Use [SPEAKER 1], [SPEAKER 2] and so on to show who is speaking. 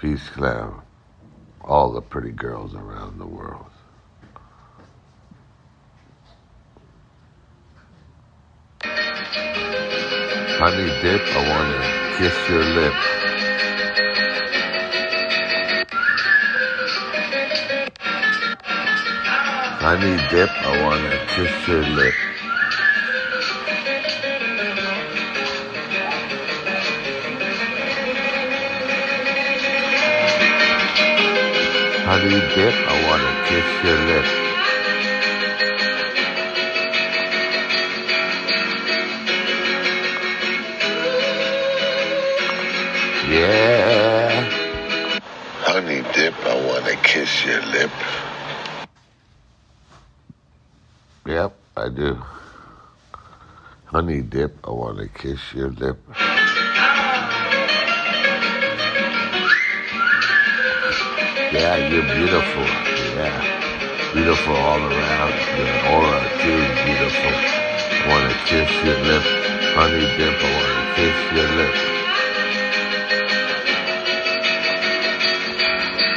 [SPEAKER 1] Peace Clown. All the pretty girls around the world. Honey dip, I wanna kiss your lip. Honey dip, I wanna kiss your Honey dip, I wanna kiss your lip. Yeah.
[SPEAKER 2] Honey dip, I wanna kiss your lip.
[SPEAKER 1] Yep, I do. Honey dip, I wanna kiss your lip. Yeah, you're beautiful. Yeah. Beautiful all around. Your aura too is beautiful. Wanna kiss your lip. Honey dimple, wanna kiss your lip.